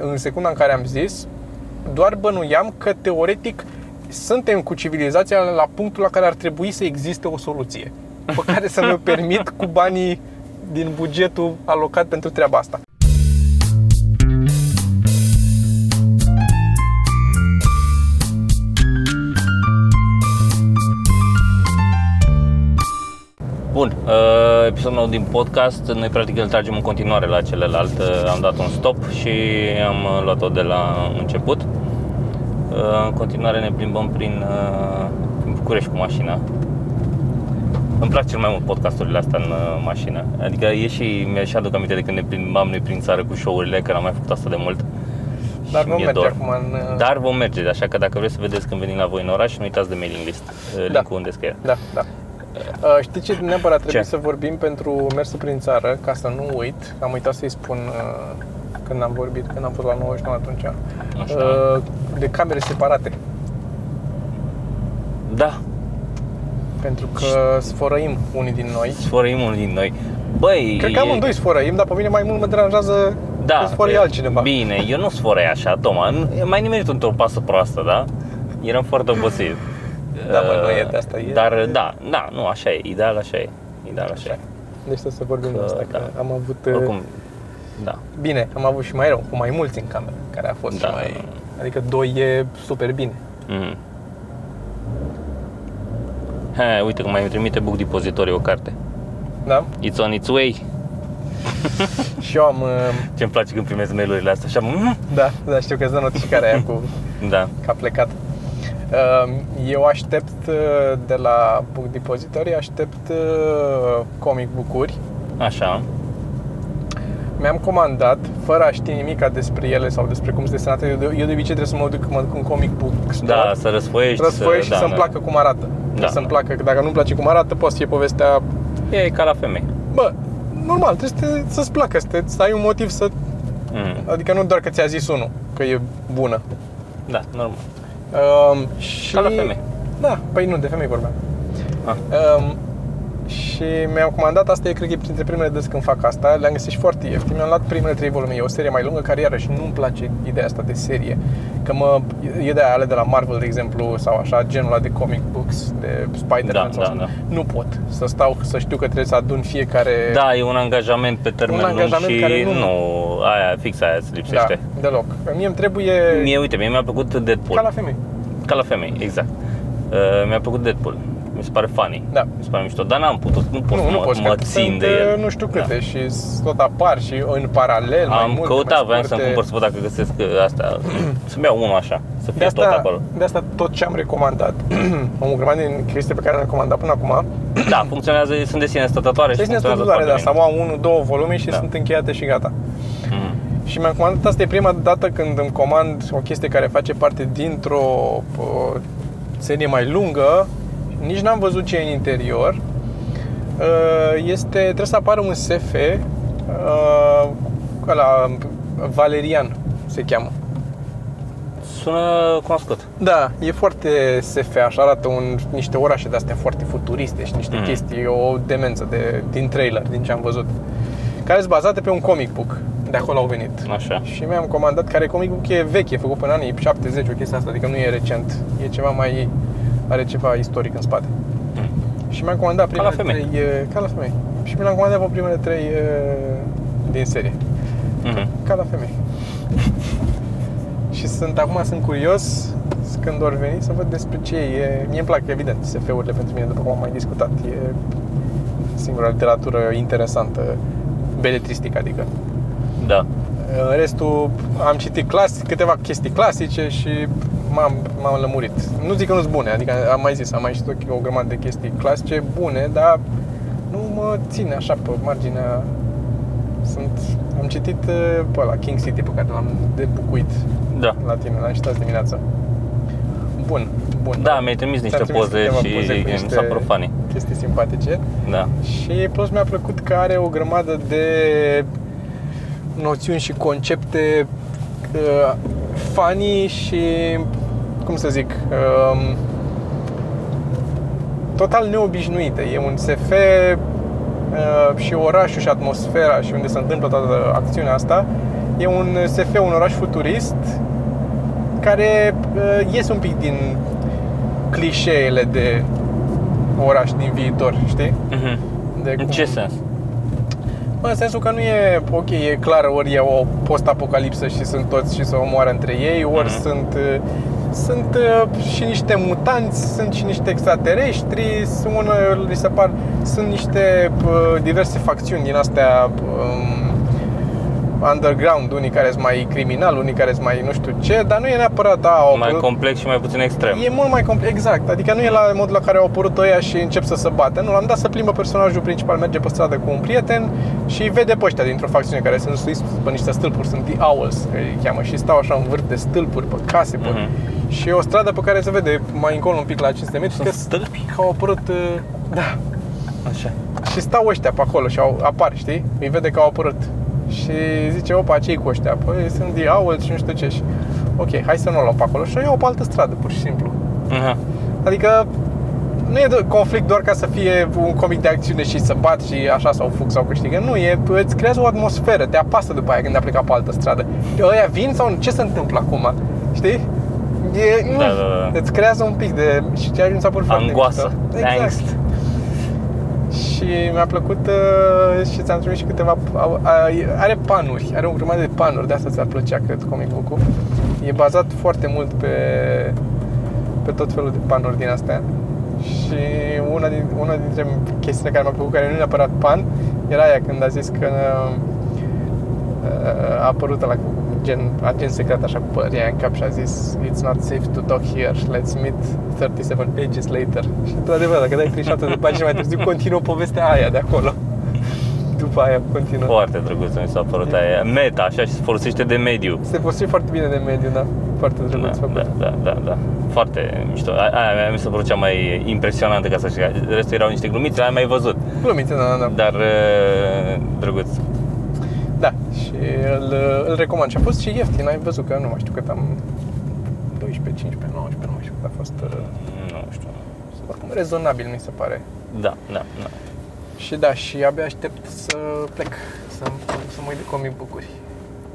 În secunda în care am zis, doar bănuiam că teoretic suntem cu civilizația la punctul la care ar trebui să existe o soluție pe care să mi-o permit cu banii din bugetul alocat pentru treaba asta. Bun, uh, episodul nou din podcast, noi practic îl tragem în continuare la celălalt. Uh, Am dat un stop și am uh, luat-o de la început. Uh, În continuare ne plimbăm prin, uh, prin București cu mașina. Îmi plac cel mai mult podcasturile astea în uh, mașină. Adică e și, mi-și aduc aminte de când ne plimbam noi prin țară cu show-urile, că n-am mai făcut asta de mult. Dar Și vom mi-e merge dor. acum în... uh, Dar vom merge, așa că dacă vreți să vedeți când venim la voi în oraș, nu uitați de mailing list, uh, Da. link-ul unde scrie. Da, da. Uh, știi ce neapărat trebuie Ce? să vorbim pentru mersul prin țară, ca să nu uit, am uitat să-i spun uh, când am vorbit, când am fost la 99 atunci, Așa. uh, de camere separate, Da, pentru că sfărăim unii din noi. sfărăim unul din noi. Băi, Cred că e- amândoi sfărăim, dar pe mine mai mult mă deranjează da, că sfărăie e- altcineva. Bine, eu nu sfărăi așa, Toma. Nu- e mai nimerit într-o pasă proastă, da? Eram foarte obosit. Da, mă, nu Uh, e de asta, e- Dar, da, da, nu, așa e, ideal așa e. Ideal așa e. Deci trebuie să vorbim Că, de asta, că da. am avut... uh, Oricum, da. Bine, am avut și mai rău, cu mai mulți în cameră, care a fost Da. și mai... Adică doi e super bine. Mm. He, uite că mai îmi trimite Book Depository o carte. Da? It's on its way. Și eu am... uh, Ce-mi place când primesc mail-urile astea, așa, mm, Da, da, știu că îți dă notificarea aia cu da. că a plecat. Uh, Eu aștept uh, de la Book Depository, aștept uh, comic book-uri. Așa. Mi-am comandat, fără a ști nimica despre ele sau despre cum sunt desenate. Eu de, eu de obicei trebuie să mă duc, mă duc în comic book store, Da, să răsfoiești. răsfoiesc și da, să-mi da. placă cum arată. Da. Să-mi placă, că dacă nu-mi place cum arată, poate să fie povestea... E ca la femei. Bă, normal, trebuie să te, să-ți placă, să, te, să ai un motiv să... Mm. Adică nu doar că ți-a zis unul că e bună. Da, normal. Um, și... Ca la femei. Da, păi nu, de femei vorbeam. Ah. Um, și mi-am comandat, asta e, cred că e printre primele dăți când fac asta, le-am găsit și foarte ieftin. Mi-am luat primele trei volume, e o serie mai lungă, care iarăși nu-mi place ideea asta de serie. Că mă, e de aia ale de la Marvel, de exemplu, sau așa, genul ăla de comic books, de Spider-Man Da, sau da, așa. da. Nu pot să stau, să știu că trebuie să adun fiecare... Da, e un angajament pe termen Un lung angajament și care nu- nu... aia, fix aia îți da lipsește. deloc. Mie îmi trebuie Mie, uite, mie mi-a plăcut Deadpool. ca la femei. Ca la femei, exact. Uh, mi-a plăcut Deadpool. Mi se pare funny. Da. Mi se pare mișto, dar n-am putut, nu pot Nu, să nu mă, poți, mă că țin sunt, de el. nu știu câte Da. și tot apar și în paralel mai Am multe, căutat, mai voiam să-mi scurte. cumpăr să văd dacă găsesc uh, asta, să-mi iau unul așa, să fie De tot asta, acolo. de asta tot ce am recomandat, o grămadă din chestii pe care le-am comandat până acum, Da, funcționează, sunt de sine stătătoare și este funcționează stătătoare, da, foarte sau au unul, două volume și Da. sunt încheiate și gata. bine. Mhm. Și mi-am comandat, asta e prima dată când îmi comand o chestie care face parte dintr-o o, serie mai lungă, nici n-am văzut ce e în interior. Uh, Este, trebuie să apară un SF, uh, ăla, Valerian se cheamă. Sună cunoscut. Da, e foarte SF, așa arată un, niște orașe de astea foarte futuriste și niște Mm. chestii, o demență de, din trailer, din ce am văzut. Care sunt bazate pe un comic book, de acolo au venit. Așa. Și mi-am comandat, care comic book e vechi, e făcut până în anii 70, o chestie asta, adică nu e recent, e ceva mai, are ceva istoric în spate. Mm. Și mi-am comandat Ca la primele femei. trei, e, ca la femei. Și mi le-am comandat pe primele trei e, din serie. Mhm. Ca la femei. și sunt acum sunt curios când or veni să văd despre ce e. Mie îmi plac evident SF-urile pentru mine, după cum am mai discutat. E singura literatură interesantă, beletristică, adică. Da. În restul am citit clas, câteva chestii clasice și m-am, m-am lămurit. Nu zic că nu sunt bune, adică am mai zis, am mai citit o, o grămadă de chestii clasice bune, dar nu mă ține așa pe marginea... Sunt, am citit uh, pe ăla, King City, pe care l-am debucuit Da. la tine, l-am citit azi dimineața. Bun, bun. Da, mi-ai trimis niște Ți-am trimis poze câteva și poze cu mi niște s-a părut funny. Chestii simpatice. Da. Și plus mi-a plăcut că are o grămadă de noțiuni și concepte uh, funny și, cum să zic, um, total neobișnuite. E un SF uh, și orașul și atmosfera și unde se întâmplă toată acțiunea asta E un SF, un oraș futurist care uh, iese un pic din clișeele de oraș din viitor, știi? Mhm. De În ce sens? Bă, în sensul că nu e, ok, e clar, ori e o post-apocalipsă și sunt toți și se omoară între ei, ori Mhm. sunt, uh, sunt uh, și niște mutanți, sunt și niște extraterestri, sunt, ună, li se par, sunt niște uh, diverse facțiuni din astea um, underground, unii care sunt mai criminali, unii care sunt mai nu știu ce, dar nu e neapărat, a, au Mai apărut- complex și mai puțin extrem. E mult mai complex, exact. Adică nu e la modul la care au apărut ăia și încep să se bată. Nu, l-am dat să plimbă personajul principal, merge pe stradă cu un prieten și vede pe ăștia dintr-o facțiune care sunt suiți pe niște stâlpuri, sunt The Owls, îi cheamă, și stau așa în vârf de stâlpuri, pe case, pe... Mhm. Și e o stradă pe care se vede mai încolo un pic la 500 metri Sunt că, stâlpi? că au apărut, uh, da, Așa. și stau ăștia pe acolo și au, apar, știi? Îi vede că au apărut. Și zice, opa, ce cu ăștia? Păi sunt The Owls și nu știu ce. Și, ok, hai să nu o luăm pe acolo. Și o iau pe altă stradă, pur și simplu. Aha. Adică nu e de- conflict doar ca să fie un comic de acțiune și să bat și așa sau fug sau câștigă. Nu, e, îți creează o atmosferă, te apasă după aia când a plecat pe altă stradă. Ăia vin sau ce se întâmplă acum? Știi? E, Da, da, da. Îți creează un pic de... și ceea ce mi s-a părut foarte Angoasă. mișto. Exact. Angst. Și mi-a plăcut uh, și ți-am trimis și câteva... au- a- Are panuri, are o grămadă de panuri, de asta ți-ar plăcea, cred, comic book E bazat foarte mult pe, pe tot felul de panuri din astea. Și una, din, una dintre chestiile care mi-a plăcut, care nu e neapărat pan, era aia când a zis că uh, a apărut la gen agent secret așa cu părerea în cap și a zis It's not safe to dock here, let's meet 37 pages later Și într-adevăr, dacă dai 37 de pagini mai târziu, continuă povestea aia de acolo După aia continuă Foarte drăguț mi s-a părut aia. Meta, așa, și se folosește de mediu. Se folosește foarte bine de mediu, da Foarte Da, drăguț făcut da, da, da, da. Foarte mișto. Aia aia mi s-a părut cea mai impresionantă ca să știi. Restul erau niște glumițe, aia mai văzut. Glumițe, da, da, da Dar uh, drăguț. Da, și îl, îl recomand Și a fost și ieftin, ai văzut că nu mai știu cât am 12, 15, 19, nu mai știu cât a fost uh, Nu știu. Oricum, rezonabil mi se pare Da, da, da. Și da, și abia aștept să plec, să, să mă uit de comic book-uri.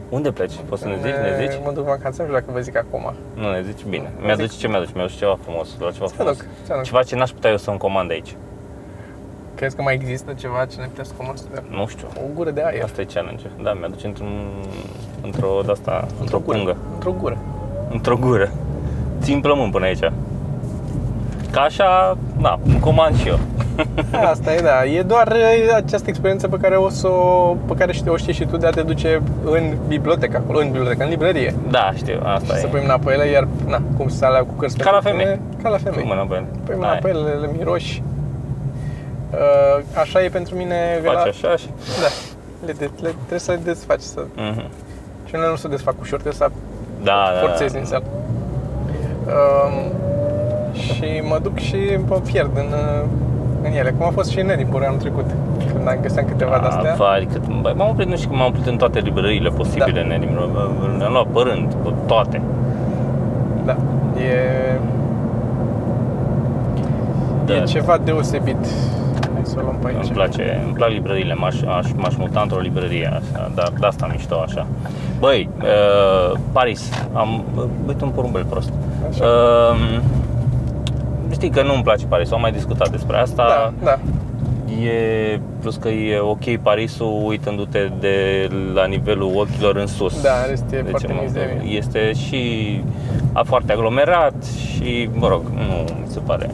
Unde pleci? Poți să ne zici? Ne zici? Mă duc în vacanță, nu știu dacă vă zic acum. Nu ne zici? Bine. Mi-aduci ce mi-aduci? Mi-aduci ceva frumos, la ceva frumos. aduc, ți aduc. Ceva ce n-aș putea eu să-mi comand aici. Crezi că mai există ceva ce ne putea să comand? Nu știu. O gură de aer. Asta e challenge. Da, mi-aduce într-un, într-o de-asta, într-o gură. pungă. Într-o gură. Într-o gură. Țin plămân până aici. Ca așa, da, îmi comand și eu. Asta e, da. E doar e, această experiență pe care o să o, pe care știi, o știi și tu de a te duce în bibliotecă, acolo, în bibliotecă, în librărie. Da, știu, asta și e. să pui mâna pe ele, iar, na, cum să alea cu cărți Ca la pentru femei. tine, Ca la femei. Pui mâna pe ele. Pui mâna Aia. pe ele, le miroși. Uh, așa e pentru mine Faci la- așa și... Da. Le, de, le, trebuie să le desfaci. Să, Mhm. și unele nu se desfac ușor, trebuie să Da, da, forțezi da. din sal. Um, și mă duc și mă pierd în, uh, în ele, cum a fost și în Edinburgh anul trecut, când am găseam câteva de astea. Vai, cât, băi, m-am oprit, nu știu cum m-am oprit în toate librăriile posibile Da. în Edinburgh. Le-am luat pe rând, pe toate. Da, e, Da. e ceva deosebit. Hai să o luăm pe aici. Îmi place, îmi plac librăriile, m-aș, aș, m-aș muta într-o librărie așa, dar de asta mișto așa. Băi, uh, Paris, am, uite un porumbel prost. Așa. Uh, știi că nu-mi place Paris, am mai discutat despre asta. Da, da. E, plus că e ok Parisul uitându-te de la nivelul ochilor în sus. Da, în rest e foarte mă- mizerie. Este și a, foarte aglomerat și, mă rog, nu mi se pare.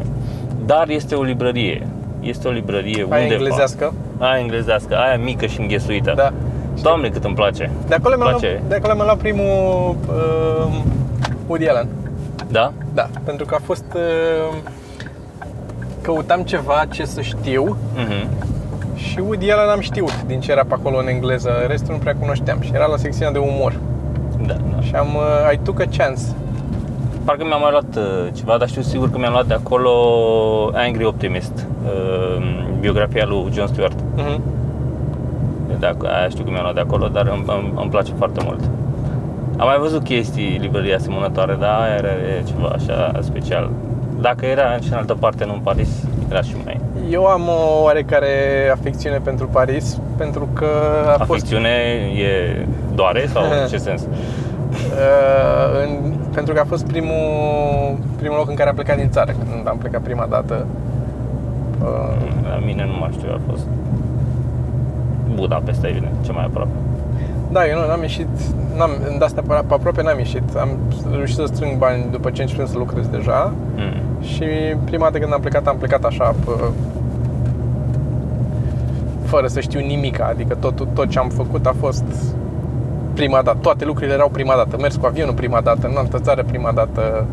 Dar este o librărie. Este o librărie Aia undeva. englezească. Aia englezească, aia mică și înghesuită. Da. Doamne, cât îmi place. De acolo mi-am Place. luat, de acolo mi-am luat primul uh, Woody Allen. Da? Da, pentru că a fost... Uh, căutam ceva ce să știu Mhm. și Woody Allen am știut din ce era pe acolo în engleză, restul nu prea cunoșteam și era la secțiunea de umor. Da, da. Și am uh, I took a chance. Parcă mi-am mai luat uh, ceva, dar știu sigur că mi-am luat de acolo Angry Optimist, uh, biografia lui John Stewart. Uh-huh. De ac- aia știu că mi-am luat de acolo, dar îmi, îmi, îmi place foarte mult. Am mai văzut chestii, librării asemănătoare, dar aia era e ceva așa special. Dacă era și în altă parte, nu în Paris, era și mai... Eu am o oarecare afecțiune pentru Paris, pentru că a fost Afecțiune e doare sau în ce sens? Uh, în, pentru că a fost primul, primul loc în care am plecat din țară, când am plecat prima dată. Uh, La mine nu mai știu, a fost Budapesta, evident, ce mai aproape. da, eu nu am ieșit, n-am, de asta pe pe aproape n-am ieșit. Am reușit să strâng bani după ce începem să lucrez deja Mm. și prima dată când am plecat, am plecat așa, pe, fără să știu nimic, adică tot, tot ce am făcut a fost prima dată. Toate lucrurile erau prima dată. Mers cu avionul prima dată, în altă țară prima dată,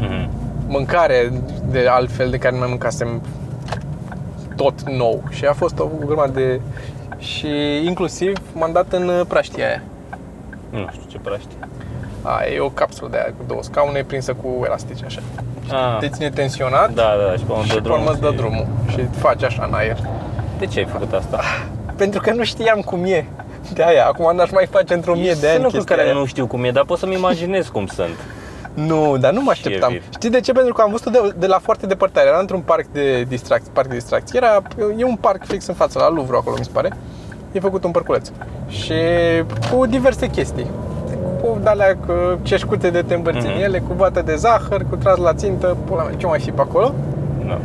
Mm. mâncare de altfel de care nu mai mâncasem tot nou și a fost o grămadă de și inclusiv m-am dat în praștia aia. Nu știu ce praști. A, e o capsulă de aia cu două scaune prinsă cu elastice așa. Ah, Te ține tensionat da, da, și pe unde și dă pe urmă drumul. îți dă și- drumul și faci așa în aer. De ce ai făcut asta? Pentru că nu știam cum e. De aia, acum n-aș mai face într-o mie de Sunt ani lucruri chestia care aia. nu știu cum e, dar pot să-mi imaginez cum sunt. Nu, dar nu mă așteptam. vir. Știi de ce? Pentru că am văzut-o de, de la foarte depărtare. Era într-un parc de distracție, parc de distracție. Era, e un parc fix în față, la Louvre acolo, mi se pare. E făcut un parculeț. Și cu diverse chestii. Cu de-alea cu ceșcute de te îmbărți în Mhm. ele, cu vată de zahăr, cu tras la țintă, pula mea, ce mai fi pe acolo. Da.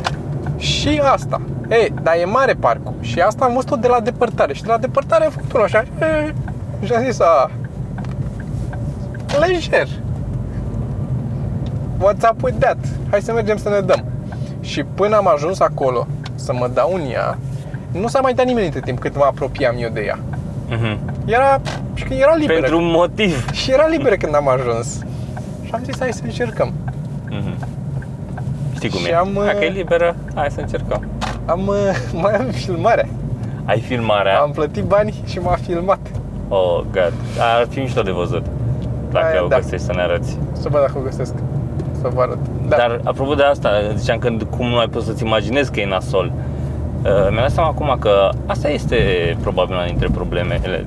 Și asta. Ei, dar e mare parcul. Și asta am văzut-o de la depărtare. Și de la depărtare am făcut unul așa. E, și am zis, a, lejer. What's up with that? Hai să mergem să ne dăm. Și până am ajuns acolo să mă dau în ea, nu s-a mai dat nimeni între timp cât mă apropiam eu de ea. Mhm. Era, și că era liberă. Pentru un motiv. Și era liberă când am ajuns. Și am zis, hai să încercăm. Mhm. Știi cum Și e? am, Dacă e uh, liberă, hai să încercăm. Am, mai am filmarea. Ai filmarea? Am plătit bani și m-a filmat. Oh, God. Ar fi mișto de văzut. Dacă Aia, o da. găsești să ne arăți. Să văd dacă o găsesc. Să vă arăt. Da. Dar apropo de asta, ziceam că cum nu ai poți să-ți imaginezi că e nasol. Uh, Mi-am dat seama acum că asta este probabil una dintre problemele,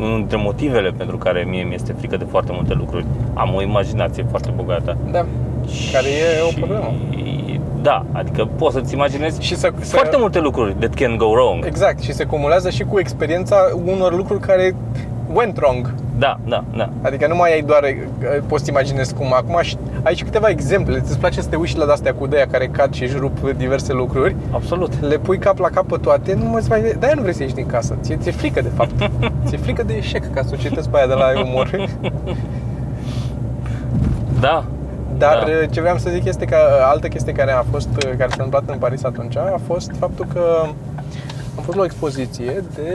unul dintre motivele pentru care mie mi este frică de foarte multe lucruri. Am o imaginație foarte bogată. da. Care e o problemă. Și- Da, adică poți să-ți imaginezi Și să, să, foarte multe lucruri that can go wrong. Exact, și se cumulează și cu experiența unor lucruri care went wrong. Da, da, da. Adică nu mai ai doar, eh, poți să imaginezi cum. Acum și- ai și câteva exemple. Îți place să te uiți la de-astea cu de care cad și își rup diverse lucruri. Absolut. Le pui cap la cap pe toate, nu mai mai... De-aia nu vrei să ieși din casă. Ți-e, ți-e frică, de fapt. ți-e frică de eșec, ca societăți pe aia de la umor. Da. Dar Da. uh, ce vreau să zic este că uh, altă chestie care a fost, uh, care s-a întâmplat în Paris atunci a fost faptul că am fost la o expoziție de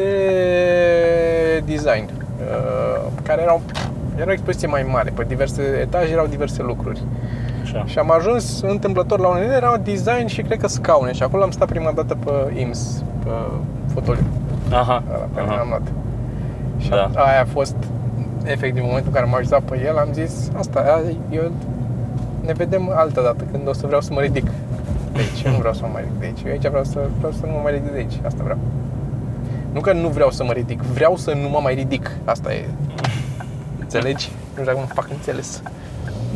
design, uh, care era, era o expoziție mai mare, pe diverse etaje erau diverse lucruri. Așa. Și am ajuns întâmplător la unele, era design și cred că scaune și acolo am stat prima dată pe IMS, pe fotoliu, Aha. ăla pe care aha. l-am luat. Și Da. aia a fost efectiv momentul în care m-am așezat pe el, am zis, asta, eu ne vedem altă dată, când o să vreau să mă ridic de aici. Eu nu vreau să mă mai ridic de aici. Eu aici vreau să, vreau să nu mă mai ridic de aici. Asta vreau. Nu că nu vreau să mă ridic, vreau să nu mă mai ridic. Asta e. Înțelegi? Nu știu dacă mă fac înțeles.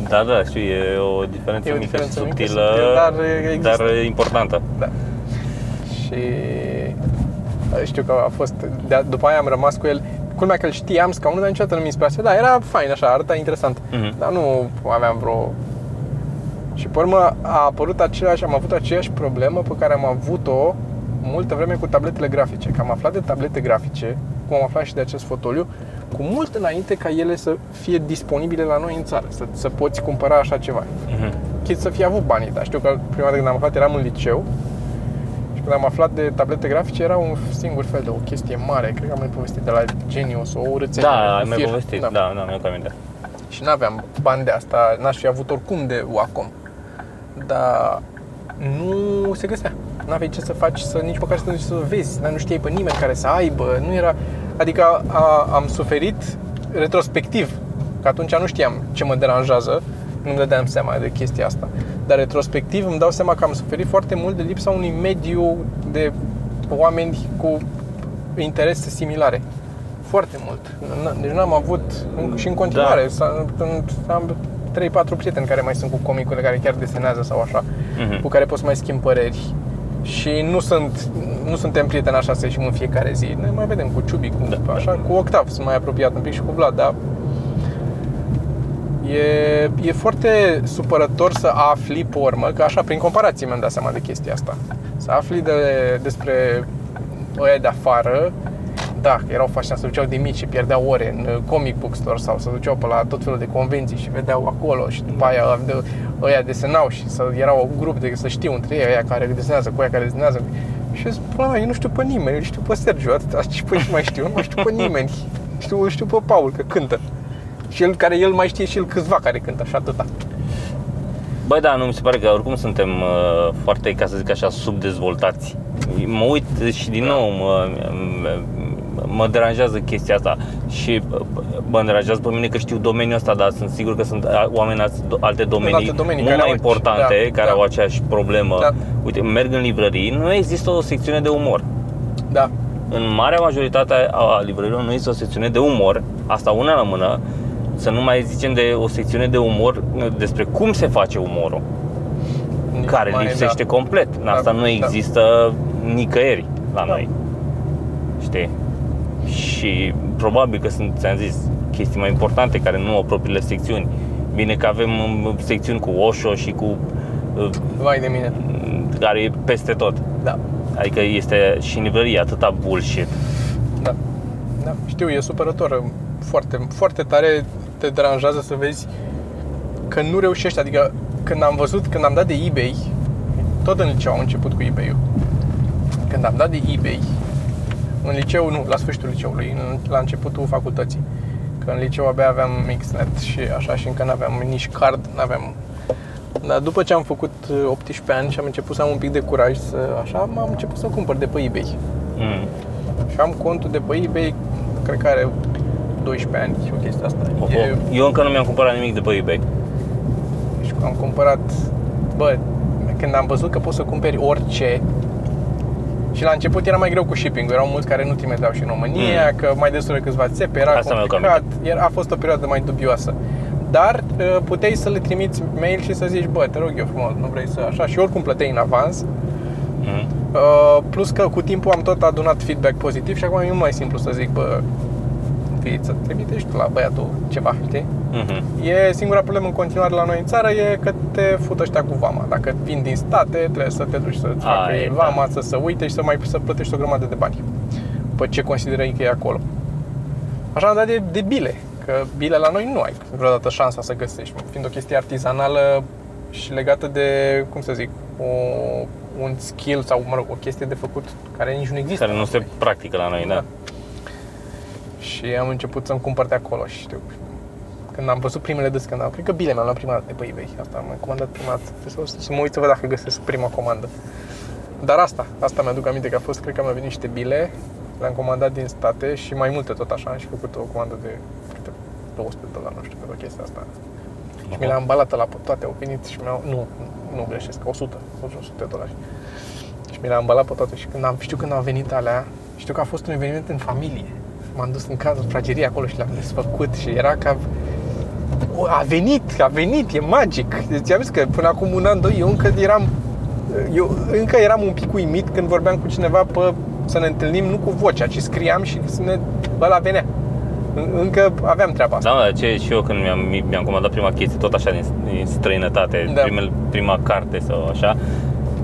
Da, da, știu, e o diferență E o mică diferență și mică, subtilă, subtilă, dar există. dar importantă. Da. Și uh, știu că a fost, de, după aia am rămas cu el, culmea că îl știam scaunul, dar niciodată nu mi se Da, era fain așa, arăta interesant. Mhm. Dar nu aveam vreo... Și pe urmă a apărut același, am avut aceeași problemă pe care am avut-o multă vreme cu tabletele grafice. Că am aflat de tablete grafice, cum am aflat și de acest fotoliu, cu mult înainte ca ele să fie disponibile la noi în țară, să, să poți cumpăra așa ceva Mhm. chit să fi avut banii, dar știu că prima dată când am aflat eram în liceu și când am aflat de tablete grafice era un singur fel de o chestie mare, cred că am mai povestit de la Genius, o urățenie. Da, ai un mai fir. povestit, da, da, mi-am aminte. Și n-aveam bani de asta, n-aș fi avut oricum de Wacom. Dar nu se găsea. N-aveai ce să faci, să nici măcar să te duci să vezi, dar nu știai pe nimeni care să aibă, nu era... Adică a, am suferit retrospectiv, că atunci nu știam ce mă deranjează, nu-mi dădeam seama de chestia asta. Dar retrospectiv îmi dau seama că am suferit foarte mult de lipsa unui mediu de oameni cu interese similare. Foarte mult. N- Deci n-am avut, în- și în continuare, Da. da. când am 3-4 prieteni care mai sunt cu comicule care chiar desenează sau așa, Mhm. cu care poți să mai schimbi păreri. Și nu sunt nu suntem prieteni așa să ieșim în fiecare zi. Ne mai vedem cu Ciubi, cu, Da. așa, cu Octav, sunt mai apropiat un pic și cu Vlad, dar e, e foarte supărător să afli pe urmă, că așa, prin comparație mi-am dat seama de chestia asta. Să afli de, despre ăia de afară, da, că erau fascinați, se duceau de mici și pierdeau ore în uh, comic book store sau se duceau pe la tot felul de convenții și vedeau acolo și după aia de, ăia desenau și să, erau un grup de să știu între ei, ăia care desenează cu ăia care desenează. Și eu zic, până la urmă, eu nu știu pe nimeni, eu știu pe Sergio, atâta, și pe ce mai știu, nu mai știu pe nimeni. Știu, știu pe Paul că cântă. Și el care el mai știe și el câțiva care cântă și atâta. Băi, da, nu mi se pare că oricum suntem uh, foarte, ca să zic așa, subdezvoltați. Mă uit și din nou mă, mă, mă deranjează chestia asta și uh, mă deranjează pe mine că știu domeniul ăsta, dar sunt sigur că sunt a- oameni alți- alte domenii, alte domenii mult care mai au- importante, da, care da. au aceeași problemă. Da. Uite, merg în librării, nu există o secțiune de umor. Da. În marea majoritate a librărilor nu există o secțiune de umor, asta una la mână, să nu mai zicem de o secțiune de umor despre cum se face umorul, Nici care mai- lipsește da. complet. Asta Da, nu da. există nicăieri la Da. noi. Știi? Și probabil că sunt, ți-am zis, chestii mai importante care nu au propriile secțiuni. Bine că avem um, secțiuni cu Osho și cu uh, Vai de mine. care e peste tot. Da. Adică este și în librărie atâta bullshit. Da. Da. Știu, e supărător. Foarte, foarte tare te deranjează să vezi că nu reușești. Adică când am văzut, când am dat de eBay, tot în liceu am început cu eBay-ul. Când am dat de eBay, în liceu, nu, la sfârșitul liceului, în- la începutul facultății. Că în liceu abia aveam Mixnet și așa și încă nu aveam nici card, nu aveam dar după ce am făcut uh, 18 ani și am început să am un pic de curaj să așa, am început să cumpăr de pe eBay. Mm. Și am contul de pe eBay, cred că are 12 ani și o chestie asta. Oho. E, Eu încă nu mi-am cumpărat nimic de pe eBay. și am cumpărat, bă, când am văzut că poți să cumperi orice și la început era mai greu cu shipping erau mulți care nu trimiteau și în România, Mm. că mai destul de câțiva țepe, era Asta mi-au complicat, era, a fost o perioadă mai dubioasă. Dar uh, puteai să le trimiți mail și să zici, bă, te rog eu frumos, nu vrei să așa și oricum plăteai în avans. Mm. Uh, plus că cu timpul am tot adunat feedback pozitiv și acum e mult mai simplu să zic, bă, fii, să trimitești tu la băiatul ceva, știi? Mhm. E singura problemă în continuare la noi în țară e că te fută ăștia cu vama. Dacă vin din state, trebuie să te duci să-ți A, facă e, ei da. vama, să se uite și să mai să plătești o grămadă de bani. Pe ce consideră că e acolo. Așa am dat de, de bile, că bile la noi nu ai vreodată șansa să găsești, fiind o chestie artizanală și legată de, cum să zic, o, un skill sau, mă rog, o chestie de făcut care nici nu există. Care nu se practică la noi, da. Și am început să-mi cumpăr de acolo și știu, când am văzut primele de scandal, cred că bile mi-am luat prima dată de pe eBay. Asta am comandat prima dată. Trebuie să, să mă uit să văd dacă găsesc prima comandă. Dar asta, asta mi-aduc aminte că a fost, cred că mi-au venit niște bile, le-am comandat din state și mai multe tot așa, am și făcut o comandă de câte 200 de dolari, nu știu, pe o chestie asta. Și mi le-am ambalat la toate, au venit și mi-au, nu, nu greșesc, 100, 100 de dolari. Și mi le-am ambalat pe toate și când am, știu când au venit alea, știu că a fost un eveniment în familie. M-am dus în casa, în fragerie acolo și le-am desfăcut și era ca o, a venit, a venit, e magic. Deci am zis că până acum un an, doi, eu încă eram eu încă eram un pic uimit când vorbeam cu cineva pe să ne întâlnim nu cu vocea, ci scriam și să ne ăla venea. În- Încă aveam treaba asta. Da, mă, ce și eu când mi-am, mi-am comandat prima chestie, tot așa din, din străinătate, Da. primel, prima carte sau așa,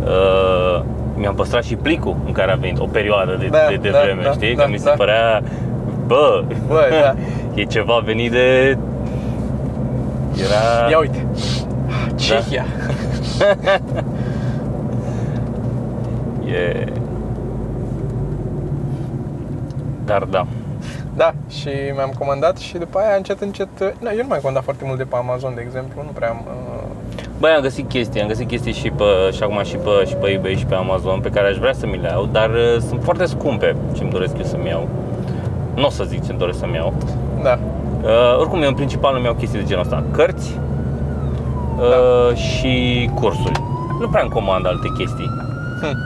uh, mi-am păstrat și plicul în care a venit o perioadă de, Da, de, de da, vreme, da, știi? da, că mi se da. părea, bă, Bă, da. e ceva venit de... Era... Ia uite. Cehia. E... Dar da. Da, și mi-am comandat și după aia încet încet, na, eu nu mai comandat foarte mult de pe Amazon, de exemplu, nu prea am uh, Băi, am găsit chestii, am găsit chestii și, pe, și acum și pe, și pe eBay și pe Amazon pe care aș vrea să mi le iau, dar uh, sunt foarte scumpe ce-mi doresc eu să-mi iau. Nu o să zic ce-mi doresc să-mi iau. da. Uh, oricum, eu în principal îmi iau chestii de genul ăsta. Cărți uh, și cursuri. Nu prea îmi comand alte chestii. Hm.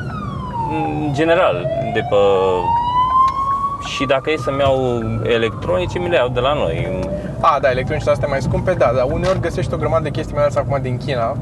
În general, de pe... Și dacă e să-mi iau electronice, mi le iau de la noi. A, da, electronicele astea mai scumpe, da, dar uneori găsești o grămadă de chestii, mai ales acum din China.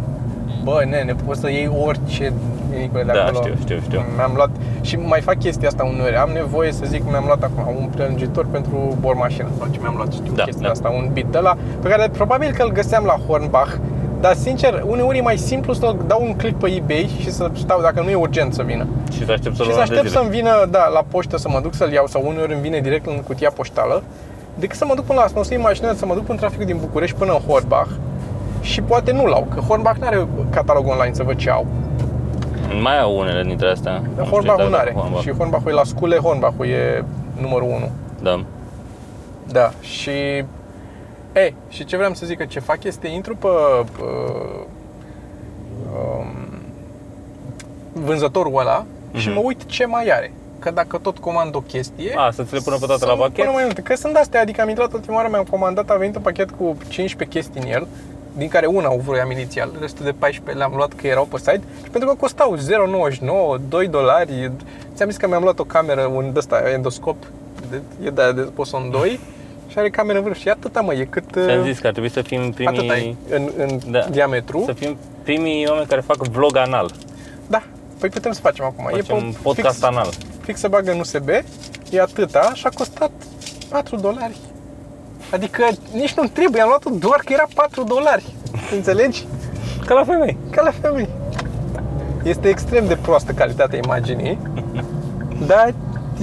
Bă, nene, poți să iei orice clinicule de Da, acolo. știu, știu, știu. Mi-am luat și mai fac chestia asta uneori. Am nevoie să zic că mi-am luat acum un prelungitor pentru bormașină sau ce mi-am luat, știu Da, chestia da. asta, un bit de la pe care probabil că îl găseam la Hornbach. Dar sincer, uneori e mai simplu să dau un click pe eBay și să stau, dacă nu e urgent să vină. Și să aștept să și să luăm de aștept zile. să-mi vină, da, la poștă să mă duc să-l iau sau uneori îmi vine direct în cutia poștală, decât să mă duc până la să mă mașină, să mă duc în traficul din București până în Hornbach și poate nu l-au, că Hornbach nu are catalog online să văd ce au. Mai au unele dintre astea. Nu știu Hornbach nu exact are. Hornbach. Și Hornbach e la scule, Hornbach e numărul 1. Da. Da, și... E, și ce vreau să zic, că ce fac este intru pe uh, um, vânzătorul ăla și Mhm. mă uit ce mai are. Că dacă tot comand o chestie... A, să ți le pună pe toate să la mă pachet? Pună mai multe. Că sunt astea, adică am intrat ultima oară, mi-am comandat, a venit un pachet cu 15 chestii în el, din care una o vroiam inițial, restul de 14 le-am luat că erau pe site și pentru că costau 0,99, 2 dolari. Ți-am zis că mi-am luat o cameră, un ăsta, endoscop, de, e de, de Poson 2 și are cameră în vârf și atâta mă, e cât... Ți-am uh, zis că ar trebui să fim primii... Atâta e, în, în Da. diametru. Să fim primii oameni care fac vlog anal. Da, păi putem să facem acum. Facem e un pe- podcast fix, anal. fix să bagă în USB, e atâta și a costat 4 dolari. Adică nici nu trebuie, am luat-o doar că era 4 dolari. Înțelegi? Ca la femei. Ca la femei. Este extrem de proastă calitatea imaginii, dar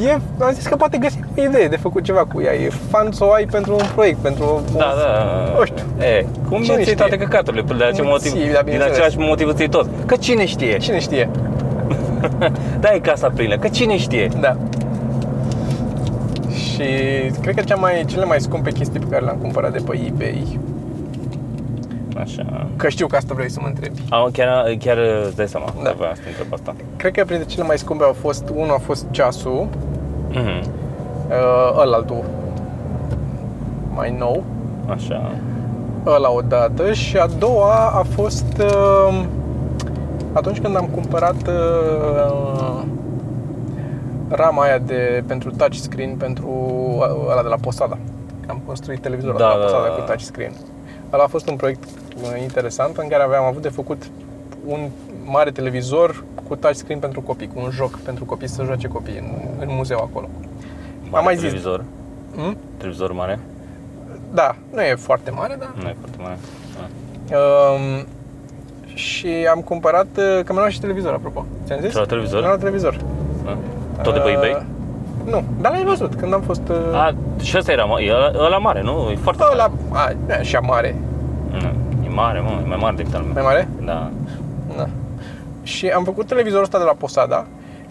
e, am zis că poate găsi o idee de făcut ceva cu ea. E fan să o ai pentru un proiect, pentru o, Da, da. Nu știu. E, cum Cine nu ții știe? toate căcaturile? Păi De acel Nu motiv, ții, da, din bineînțeles. același motiv îți iei tot. Că cine știe? Cine știe? Da, e casa plină. Că cine știe? Da. Și cred că cea mai, cele mai scumpe chestii pe care le-am cumpărat de pe eBay, Așa. că știu că asta vrei să mă întrebi. Am, chiar, chiar îți dai seama. Da. Da. Voiam să te întreb asta. Cred că printre cele mai scumpe au fost, unul a fost ceasul, Mhm. uh, ălaltul mai nou, Așa. ăla odată și a doua a fost uh, atunci când am cumpărat uh, rama aia de, pentru touchscreen pentru uh, ăla de la Posada. Am construit televizorul Da, de la da, Posada da, cu da. touchscreen. Ăla a fost un proiect uh, interesant în care aveam avut de făcut un mare televizor cu touchscreen pentru copii, cu un joc pentru copii să joace copiii în, în muzeu acolo. Mare Am mai zis. televizor. Hmm? Televizor mare? Da, nu e foarte mare, dar Nu e foarte mare. Da. Um, și am cumpărat, uh, că mi-am luat și televizor, apropo. Ți-am zis? Ți-ai luat televizor? Mi-am luat televizor. Da. Tot de pe Uh, eBay? Nu, dar l-ai văzut când am fost... Uh, A, și ăsta era, mă, e ăla, ăla mare, nu? E foarte ăla, mare. a, e așa mare. Nu, E mare, mă, e mai mare decât al meu. Mai mare? Da. Da. Și am făcut televizorul ăsta de la Posada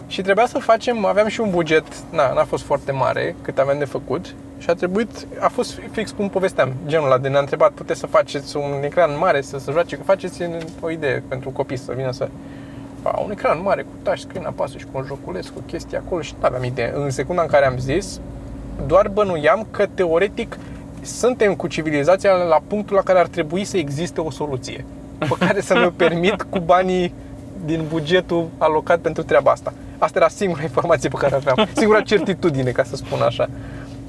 și trebuia să facem, aveam și un buget, na, n-a fost foarte mare cât aveam de făcut și a trebuit, a fost fix cum povesteam, genul ăla de ne-a întrebat, puteți să faceți un ecran mare, să se joace, că faceți o idee pentru copii să vină să a, un ecran mare cu touchscreen, apasă și cu un joculeț, cu chestii acolo și nu aveam idee. În secunda în care am zis, doar bănuiam că teoretic suntem cu civilizația la punctul la care ar trebui să existe o soluție pe care să mi-o permit cu banii din bugetul alocat pentru treaba asta. Asta era singura informație pe care aveam, singura certitudine, ca să spun așa.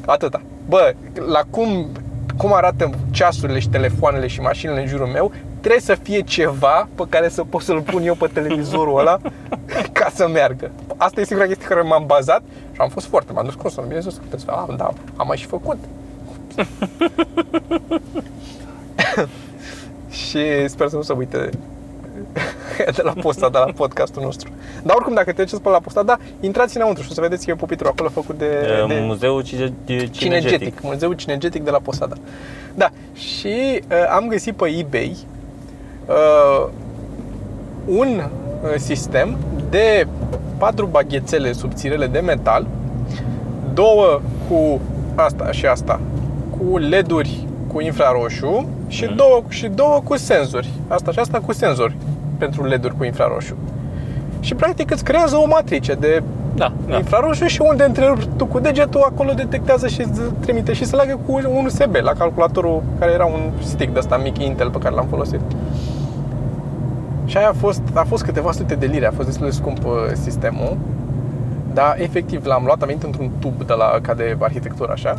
Atâta. Bă, la cum, cum arată ceasurile și telefoanele și mașinile în jurul meu, trebuie să fie ceva pe care să pot să-l pun eu pe televizorul ăla ca să meargă. Asta e singura chestie care m-am bazat și am fost foarte, m-am dus cum să nu să puteți, ah, da, am mai și făcut. și sper să nu se uite de la posta, de la podcastul nostru. Dar oricum, dacă treceți pe la posta, da, intrați înăuntru și o să vedeți că e pupitrul acolo făcut de, E, de Muzeul cine- de cinegetic. Cinegetic. Muzeul Cinegetic de la Posada. Da, și uh, am găsit pe eBay uh, un uh, sistem de patru baghețele subțirele de metal, două cu asta și asta, cu LED-uri cu infraroșu și, Mhm. două, și două cu senzori. Asta și asta cu senzori pentru LED-uri cu infraroșu. Și practic îți creează o matrice de Da, da. infraroșu și unde întrerupi tu cu degetul, acolo detectează și îți trimite și se leagă cu un USB la calculatorul care era un stick de ăsta mic Intel pe care l-am folosit. Și aia a fost, a fost câteva sute de lire, a fost destul de scump uh, sistemul, dar efectiv l-am luat, am venit într-un tub de la, ca de arhitectură așa,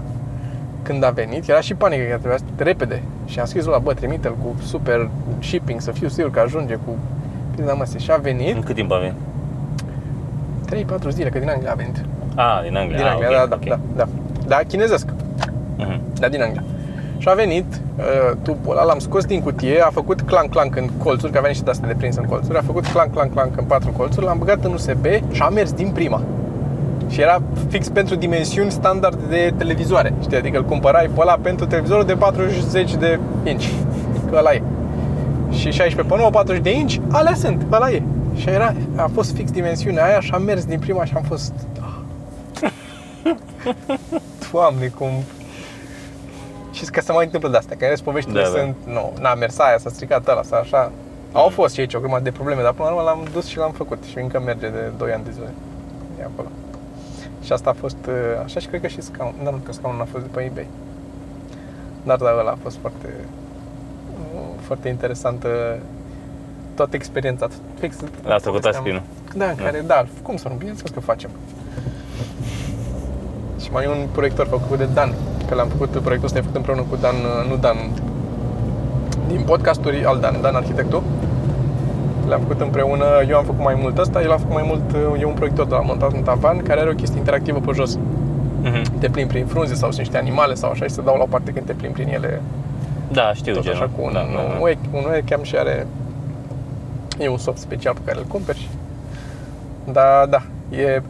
când a venit, era și panică că trebuia să repede și am scris la bă, trimite-l cu super shipping, să fiu sigur că ajunge cu Din Nămase. Și a venit În cât timp a venit? 3-4 zile, că din Anglia a venit. A, din Anglia. Din Ah, Anglia, ok, da, da, ok. da, da. Da, chinezesc, Mhm. da, din Anglia. Și a venit uh, tubul ăla, l-am scos din cutie, a făcut clank-clank în colțuri, că avea niște de-astea de prins în colțuri, a făcut clank-clank-clank în patru colțuri, l-am băgat în USB și a mers din prima. Și era fix pentru dimensiuni standard de televizoare, știi? Adică îl cumpărai pe ăla pentru televizorul de 40 de inch, că ăla e. Și 16 pe 9, 40 de inch, alea sunt, ăla e. Și era, a fost fix dimensiunea aia și am mers din prima și am fost... Doamne, cum... Și că se mai întâmplă de astea, că în rest poveștile Da, da. sunt... Nu, n-a mers aia, s-a stricat ăla, s-a așa... Au fost și aici o grămadă de probleme, dar până la urmă l-am dus și l-am făcut și încă merge de 2 ani de zile. E acolo. Și asta a fost uh, așa și cred că și scaun, dar nu că scaunul a fost de pe eBay. Dar da, ăla a fost foarte, uh, foarte interesantă toată experiența. Fix, Asta cu povesteam- touchscreen-ul. Da, în care, da, cum să nu, bineînțeles că facem. Și mai e un proiector făcut de Dan, că l-am făcut, proiectul ăsta e făcut împreună cu Dan, uh, nu Dan, din podcasturi, al Dan, Dan Arhitectul. Le-am făcut împreună, eu am făcut mai mult ăsta, el a făcut mai mult, uh, e un proiector de la montat în tavan, care are o chestie interactivă pe jos. Mhm. Te plimbi prin frunze sau sunt niște animale sau așa și se dau la o parte când te plimbi prin ele Da, știu tot genul. așa cu un, da, da, da. un, un webcam și are e un soft special pe care îl cumperi și da, da, e,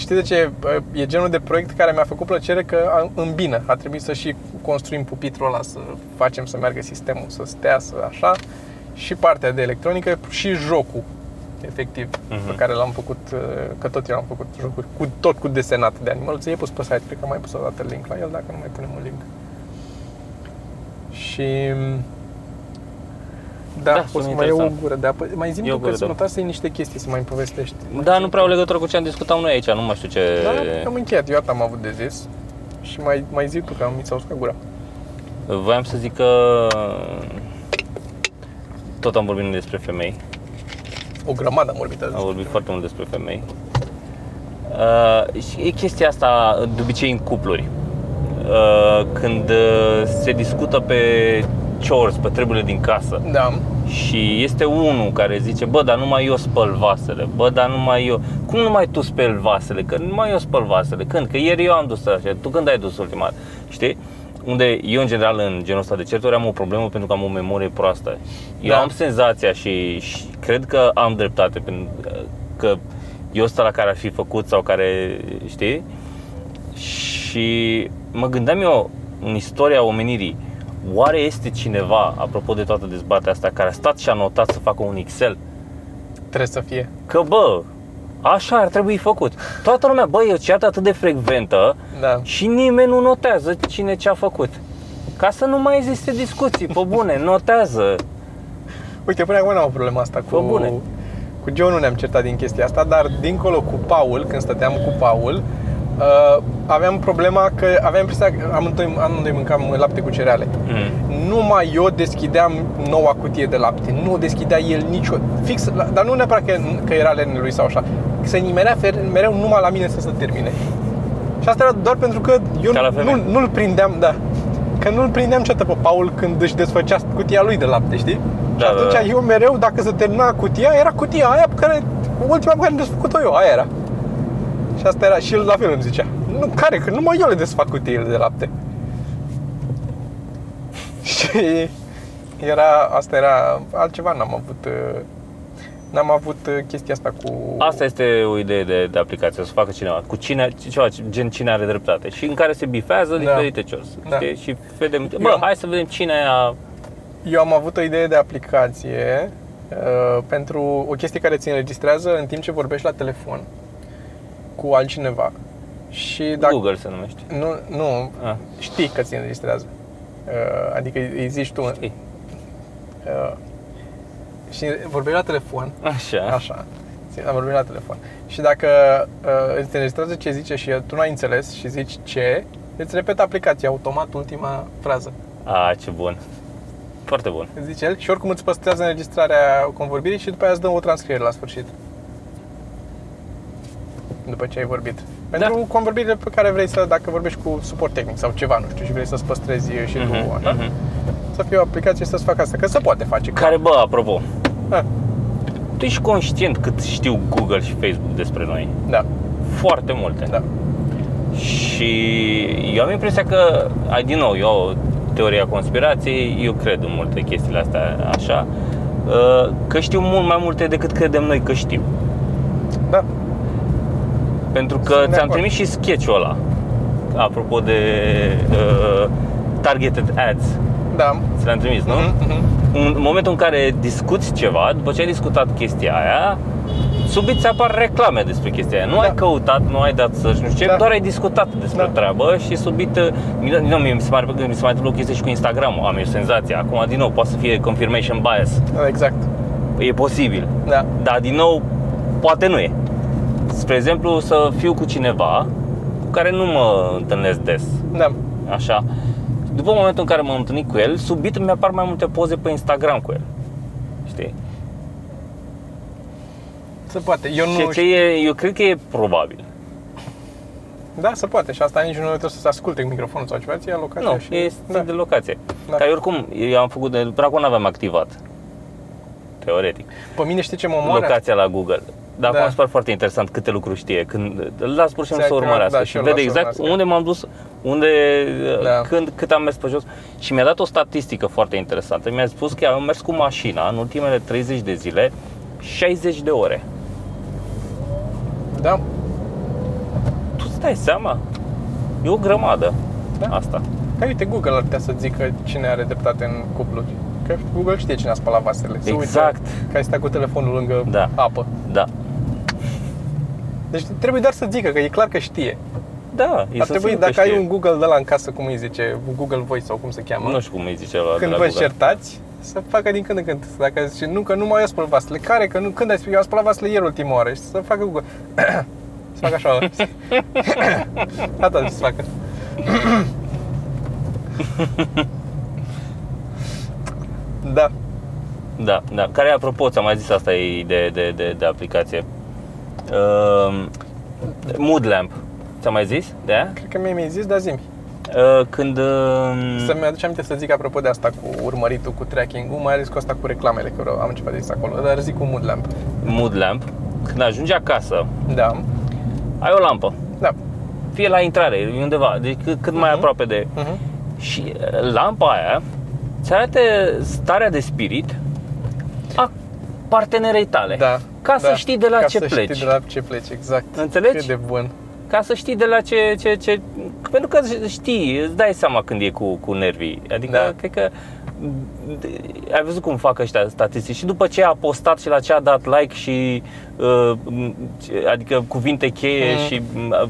știi de ce? E genul de proiect care mi-a făcut plăcere că a- îmbină. A trebuit să și construim pupitrul ăla, să facem să meargă sistemul, să stea, să așa și partea de electronică și jocul efectiv, Mhm. pe care l-am făcut, uh, că tot eu am făcut jocuri, cu, tot cu desenat de animăluțe, e pus pe site, cred că am mai pus o dată link la el, dacă nu mai punem un link. Și da, Da, o să sună mai iau o interesant. gură de apă. Mai zi E o tu gură că de să apă. notase niște chestii să mai povestești. Da, nu prea au legătură cu ce am discutat noi aici, nu mai știu ce... Da, am încheiat, eu atât am avut de zis. Și mai, mai zi tu, că mi s-a uscat gura. Voiam să zic că tot am vorbit despre femei, O grămadă am vorbit azi. am vorbit foarte mult despre femei. Uh, și e chestia asta de obicei în cupluri. Uh, când uh, se discută pe chores, pe treburile din casă Da, și este unul care zice, bă, dar numai eu spăl vasele, bă, dar numai eu. Cum numai tu speli vasele? Că numai eu spăl vasele. Când? Că ieri eu am dus așa. Tu când ai dus ultima dată? Știi? Unde eu, în general, în genul ăsta de certuri am o problemă pentru că am o memorie proastă. Eu Da. am senzația și, și cred că am dreptate, pentru că eu ăsta la care ar fi făcut sau care, știi? Și mă gândeam eu în istoria omenirii, oare este cineva, apropo de toată dezbaterea asta, care a stat și a notat să facă un Excel? trebuie să fie. Că bă, așa ar trebui făcut. Toată lumea, bă, e o ceartă atât de frecventă Da. și nimeni nu notează cine ce a făcut. Ca să nu mai existe discuții, pe bune, notează. Uite, până acum n-am o problemă asta cu... Bă, bune. Cu Joe nu ne-am certat din chestia asta, dar dincolo cu Paul, când stăteam cu Paul, uh, aveam problema că aveam impresia că amândoi, amândoi mâncam lapte cu cereale. Mm. Numai eu deschideam noua cutie de lapte, nu o deschidea el nicio... Fix, la- dar nu neapărat că, că era lenul lui sau așa, se nimerea fer- mereu numai la mine să se termine. Și asta era doar pentru că eu Ca la femei. nu, nu-l prindeam, da, că nu-l prindeam niciodată pe Paul când își desfăcea cutia lui de lapte, știi? Da, și atunci da, da. eu mereu, dacă se termina cutia, era cutia aia pe care, ultima pe care am desfăcut-o eu, aia era. Și asta era, și el la fel îmi zicea, nu, care, că numai eu le desfac cutiile de lapte. și era, asta era, altceva n-am avut, uh, n-am avut uh, chestia asta cu... Asta este o idee de, de aplicație, să facă cineva, cu cine, ceva, gen cine are dreptate și în care se bifează Da. diferite chores, Da. știi? Și vedem, bă, Eu- hai să vedem cine a... Eu am avut o idee de aplicație uh, pentru o chestie care ți înregistrează în timp ce vorbești la telefon cu altcineva. Și dacă Google se numește. nu, nu Ah. știi că ți înregistrează. Uh, adică îi zici tu. Știi. Uh, și vorbești la telefon, Așa. așa. Am vorbit la telefon. Și dacă uh, îți înregistrează ce zice și tu nu ai înțeles și zici ce, îți repetă aplicația automat ultima frază. A, ce bun. Foarte bun. Îți zice el și oricum îți păstrează înregistrarea convorbirii și după aia îți dă o transcriere la sfârșit. După ce ai vorbit. Pentru Da. convorbirile pe care vrei să, dacă vorbești cu suport tehnic sau ceva, nu știu, și vrei să-ți păstrezi și tu, Mhm, așa, mhm. să fie o aplicație și să-ți facă asta, că se poate face. Care, bă, apropo, Ah, tu ești conștient cât știu Google și Facebook despre noi. Da, Foarte multe. da. Și eu am impresia că, ai din nou, eu, teoria conspirației, eu cred în multe chestiile astea așa, uh, că știu mult mai multe decât credem noi că știu. Da, Pentru că Sunt de ți-am acord. trimis și sketch-ul ăla, apropo de uh, targeted ads. da. Ți l-am trimis, nu? Mhm, mhm. În momentul în care discuți ceva, după ce ai discutat chestia aia, subit ți apar reclame despre chestia aia. Nu Da. ai căutat, nu ai dat să nu știu ce, Da. doar ai discutat despre Da. treabă și subit, uh, din nou, mie mi se pare că mi se mai întâmplă o chestie și cu Instagram, am eu senzația. Acum, din nou, poate să fie confirmation bias. Da, Exact. E posibil. Da. Dar, din nou, poate nu e. Spre exemplu, să fiu cu cineva cu care nu mă întâlnesc des. Da. Așa. După momentul în care m-am întâlnit cu el, subit mi apar mai multe poze pe Instagram cu el. Știi? Se poate. Eu nu Și ce e, eu cred că e probabil. Da, se poate. Și asta nici nu trebuie să se asculte cu microfonul sau ceva, ți locația Nu, și... e da. da. de locație. Da. Da. Ca eu oricum, eu am făcut de, până acum n-aveam activat. Teoretic. Pe mine știi ce mă omoară? Locația la Google. Dar Da. acum îmi pare foarte interesant câte lucruri știe. Când îl las pur și simplu să Ți-ai urmărească da, și și eu vede las să exact urmărească. unde m-am dus, unde, Da. când, cât am mers pe jos. Și mi-a dat o statistică foarte interesantă. Mi-a spus că am mers cu mașina în ultimele 30 de zile 60 de ore. Da. Tu îți dai seama? E o grămadă Da. asta. Că uite, Google ar putea să zică cine are dreptate în cupluri. Că Google știe cine a spălat vasele. Se Exact. Uită că ai stat cu telefonul lângă Da. apă. Da. Deci trebuie doar să zică, că e clar că știe. Da, e Ar să trebui, simt că dacă ai știe. un Google de la în casă, cum îi zice, Google Voice sau cum se cheamă, Nu știu cum îi zice la când de la vă Google. certați, să facă din când în când. Dacă zice, nu, că nu mai eu spăl vasele. Care? Că nu, când ai spus, eu am spălat vasele ieri ultima oară. Și să facă Google. să facă așa. Atât să facă. da. Da, da. Care, apropo, ți-am mai zis, asta e de, de, de, de aplicație. Uh, Mood Lamp. Ți-am mai zis de aia? Cred că mi-ai mi zis, dar zi Uh, când... Uh, Să-mi aduce aminte să zic apropo de asta cu urmăritul, cu tracking-ul, mai ales cu asta cu reclamele, că am început de zis acolo, dar zic cu Mood Lamp. Mood Lamp, când ajungi acasă, Da, ai o lampă. da. Fie la intrare, e undeva, deci cât, cât mai Mhm. aproape de... Uh-huh. Și uh, lampa aia ți arată starea de spirit a partenerei tale. Da. Ca da. să știi de la Ca ce să pleci. știi de la ce pleci, exact. Înțelegi? Cât de bun. Ca să știi de la ce, ce, ce... Pentru că știi, îți dai seama când e cu, cu nervii. Adică, Da. cred că ai văzut cum fac ăștia statistici și după ce a postat și la ce a dat like și uh, adică cuvinte cheie Mhm. și uh,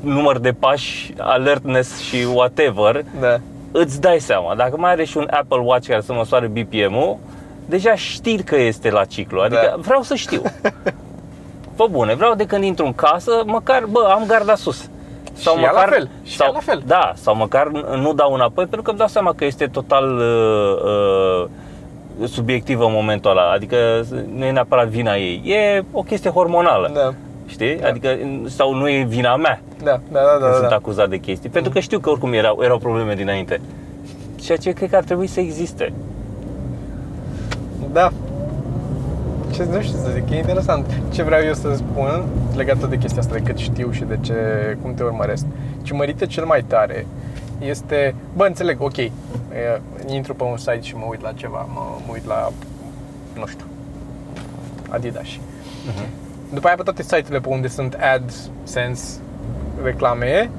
număr de pași, alertness și whatever, Da. îți dai seama. Dacă mai are și un Apple Watch care să măsoare BPM-ul, deja știi că este la ciclu. Adică Da. vreau să știu. Fă bune, vreau de când intru în casă, măcar, bă, am garda sus. Și ea la fel, și sau, ea la fel. Da, sau măcar nu dau înapoi, pentru că îmi dau seama că este total uh, uh, subiectivă în momentul ăla. Adică nu e neapărat vina ei. E o chestie hormonală. Da. Știi? Da. Adică, sau nu e vina mea Da, da, da, când da, sunt da. acuzat de chestii. Pentru că știu că oricum erau, erau probleme dinainte. Ceea ce cred că ar trebui să existe. Da. Ce nu știu să zic, e interesant. Ce vreau eu să spun legat tot de chestia asta, de cât știu și de ce, cum te urmăresc. Ce mărită cel mai tare este, bă, înțeleg, ok, e, intru pe un site și mă uit la ceva, mă, mă uit la, nu știu, Adidas. După aia pe toate site-urile pe unde sunt AdSense reclame,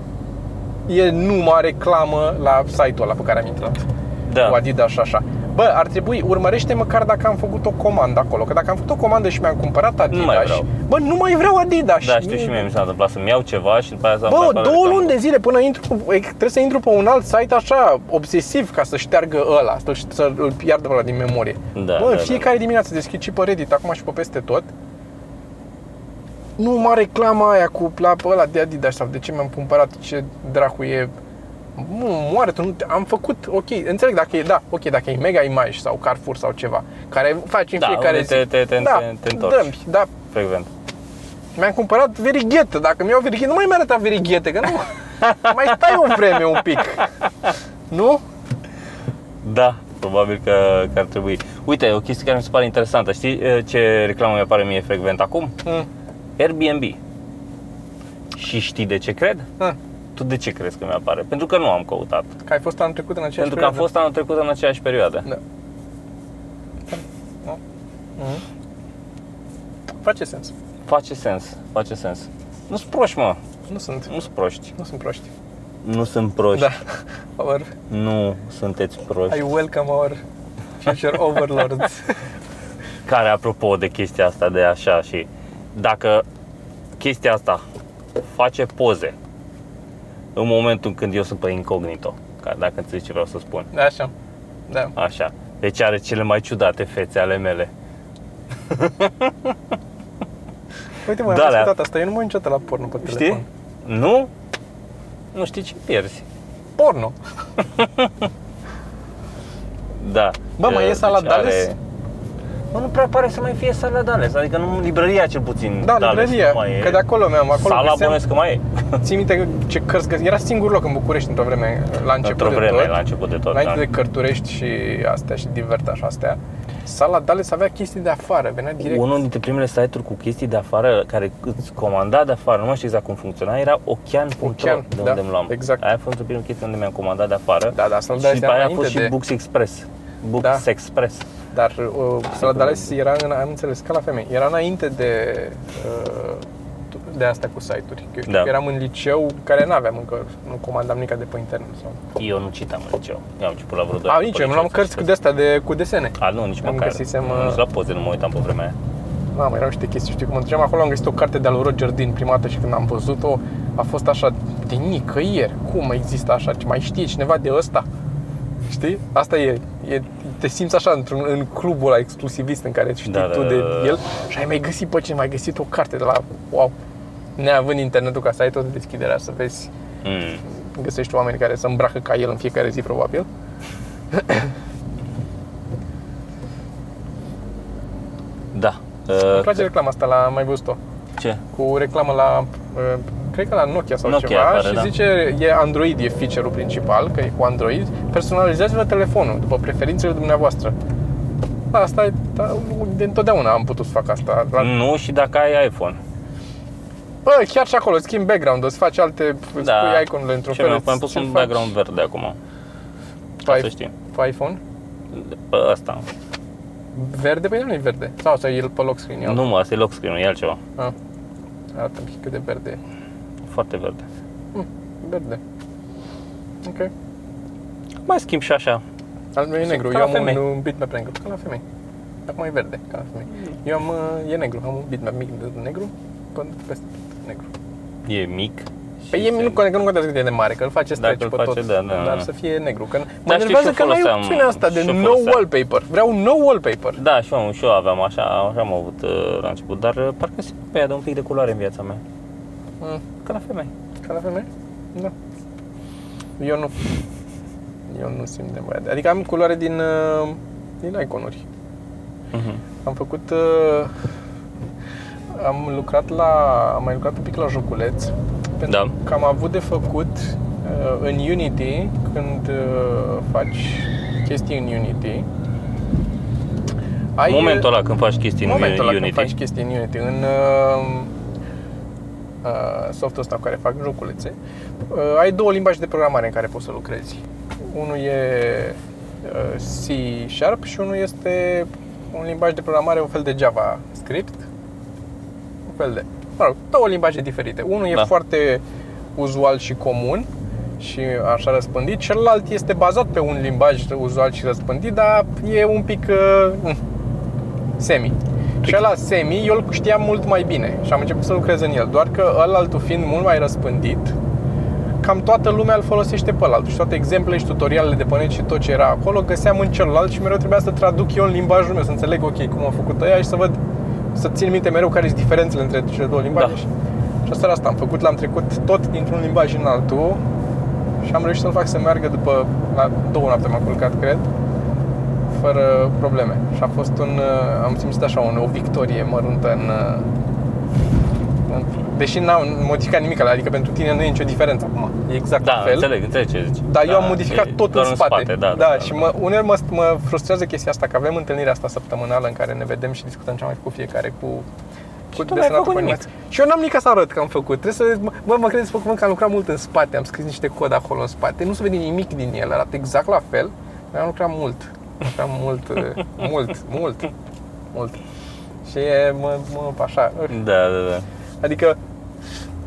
e numai reclamă la site-ul ăla pe care am intrat Da. cu Adidas și așa. Bă, ar trebui, urmărește măcar dacă am făcut o comandă acolo. Că dacă am făcut o comandă și mi-am cumpărat Adidas, mai vreau. bă, nu mai vreau Adidas. Da, știu și mie mi s-a întâmplat să-mi iau ceva și după aia să Bă, două luni de zile până intru, trebuie să intru pe un alt site așa, obsesiv, ca să șteargă ăla, să, să îl piardă pe ăla din memorie. Da, Bă, da, în da. fiecare dimineață deschid și pe Reddit, acum și pe peste tot. Nu mă reclama aia cu la pe ăla de Adidas sau de ce mi-am cumpărat, ce dracu e. Nu, moare tu, nu te- am făcut, ok, înțeleg dacă e, da, ok, dacă e Mega Image sau Carrefour sau ceva, care faci în Da, fiecare unde zi. te- te- te- da, te- te întorci. dăm, da, Frecvent. mi-am cumpărat verighetă, dacă mi-au verighetă, nu mai mi arăta verighete, că nu, mai stai o vreme un pic, nu? Da, Probabil că, că ar trebui. Uite, o chestie care mi se pare interesantă. Știi uh, ce reclamă mi apare mie frecvent acum? Mm. Airbnb. Și știi de ce cred? Ah, Tu de ce crezi că mi apare? Pentru că nu am căutat. că ai fost anul trecut în aceeași Pentru că am perioadă. fost anul trecut în aceeași perioadă. Da. Da. Mhm. Face sens. Face sens, face sens. Nu sunt proști, mă. Nu sunt. Nu sunt proști. Nu sunt proști. Nu sunt proști. Da. Our, Nu sunteți proști. I welcome our future overlords. Care, apropo de chestia asta de așa și dacă chestia asta face poze în momentul când eu sunt pe incognito, ca dacă înțelegi ce vreau să spun, Da, așa. Da. așa, deci are cele mai ciudate fețe ale mele. Uite, mă, Da, am alea. ascultat asta. Eu nu mă uit niciodată la porno pe telefon. Știi? Nu? Nu știi ce pierzi. Porno. Da. Bă, mai Uh, e Saladales? are- Mă, nu prea pare să mai fie Saladales, adică nu librăria cel puțin. Da, Dales librăria. nu mai e. Că de acolo mi-am, acolo Sala găseam- bănuiesc că mai e. Ții minte că ce cărți găs- Era singur loc în București într-o vreme, la început Într-o de vreme, tot. la început de tot. Înainte da. de Cărturești și astea și Diverta și astea. Sala Dales avea chestii de afară, venea direct. Unul dintre primele site-uri cu chestii de afară care îți comanda de afară, nu mai știu exact cum funcționa, era ocean.ro Ocean, de da, unde îmi luam. exact. Aia a fost prima chestie unde mi-am comandat de afară. Da, da, Sala și Dales după era aia a fost înainte și de... Books Express. Books Da. Express. Dar uh, Sala Dales era, în, am înțeles, ca la femei, era înainte de, uh, de asta cu site-uri. Eu știu Da. că eram în liceu, care nu aveam încă, nu comandam nica de pe internet. Sau... Eu nu citam în liceu. Eu am început la vreo 2 A, nici eu, nu luam cărți cu de-astea de, cu desene. A, nu, nici Am măcar. găsisem, Nu, uh, Nici la poze nu mă uitam pe vremea aia. Mamă, erau niște chestii, știu cum mă duceam acolo, am găsit o carte de-a lui Roger din prima dată și când am văzut-o, a fost așa, de nicăieri, cum există așa, ce mai știe cineva de ăsta? Știi? Asta e, e te simți așa într-un, în clubul ăla exclusivist în care știi Da, tu da, de da, da. el și ai mai găsit pe ce, mai găsit o carte de la, wow, neavând internetul ca să ai tot deschiderea, să vezi, Mm. găsești oameni care să îmbracă ca el în fiecare zi, probabil. Da. Îmi Uh, place reclama asta, la, am mai văzut-o. ce? cu reclamă la, uh, cred că la Nokia sau Nokia ceva apare, și da. zice, e Android, e feature-ul principal, că e cu Android, personalizați-vă telefonul după preferințele dumneavoastră. Asta e, da, de întotdeauna am putut să fac asta. La, Nu și dacă ai iPhone. Bă, chiar și acolo, schimbi background-ul, îți faci alte, îți Da. pui iconele într-un Ce fel. mi-am îți- pus ți-l un faci background verde acum. Ca pe, să știi. pe iPhone. Pe ăsta. Verde? Păi nu e verde. Sau să el pe lock screen. Iau. Nu mă, asta e lock screen-ul, e altceva. Ah. Arată un pic cât de verde e. Foarte verde. Hm, verde. Ok. Mai schimb și așa. Al meu e negru, ca eu la am un, femei. un bitmap negru, ca la femei. Acum e verde, ca la femei. Eu am, uh, e negru, am un bitmap mic de negru, până peste tot negru. E mic. Păi și e, se- nu, că nu contează cât e de mare, că îl face Dacă stretch îl pe face, tot, da, da, dar da. să fie negru. Că mă Da, știu, enervează și că eu nu ai foloseam- opțiunea asta de și eu no foloseam. wallpaper. Vreau no wallpaper. Da, și eu, și eu aveam așa, așa am avut uh, la început, dar uh, parcă se pe ea de un pic de culoare în viața mea. Mm, Ca la femei. ca la femei? Da. Eu nu. Eu nu simt nevoia de... Adică am culoare din, uh, din iconuri. Mhm. Am făcut... Uh, am lucrat la... Am mai lucrat un pic la joculeț. Pentru Da. că am avut de făcut uh, în Unity, când uh, faci chestii în Unity, ai... Momentul ăla când faci chestii în momentul ăla Unity. când faci chestii în Unity, în uh, uh, softul ăsta cu care fac joculețe, uh, ai două limbaje de programare în care poți să lucrezi. Unul e uh, C Sharp și unul este un limbaj de programare, un fel de JavaScript, un fel de, mă rog, două limbaje diferite. Unul e Da. foarte uzual și comun și așa răspândit, celălalt este bazat pe un limbaj uzual și răspândit, dar e un pic uh, semi. Și ăla semi, eu îl știam mult mai bine și am început să lucrez în el, doar că ălaltul fiind mult mai răspândit, cam toată lumea îl folosește pe ălalt și toate exemplele și tutorialele de pe net și tot ce era acolo găseam în celălalt și mereu trebuia să traduc eu în limbajul meu, să înțeleg ok cum au făcut ăia și să văd, să țin minte mereu care sunt diferențele între cele două limbaje. Da. Și, și asta era asta am făcut, l-am trecut tot dintr-un limbaj în altul și am reușit să-l fac să meargă după, la două noapte m-am culcat, cred, fără probleme. Și a fost un, uh, am simțit așa un, o victorie măruntă în, uh, în Deși n-am modificat nimic, adică pentru tine nu e nicio diferență acum. E exact Da, la fel. înțeleg, înțeleg ce zici. Dar eu Da, am modificat e tot doar în spate. da, da, da, da, și mă, uneori mă, mă frustrează chestia asta, că avem întâlnirea asta săptămânală în care ne vedem și discutăm ce am mai făcut fiecare cu cu tu n-ai desenatul făcut pe nimic. animație. Și eu n-am nimic să arăt că am făcut. Trebuie să, mă, mă, mă credeți pe cuvânt că am lucrat mult în spate, am scris niște cod acolo în spate. Nu se vede nimic din el, arată exact la fel, dar am lucrat mult. Am lucrat mult, eh, mult, mult, mult. Și e, mă, mă, așa, Da, da, da. Adică,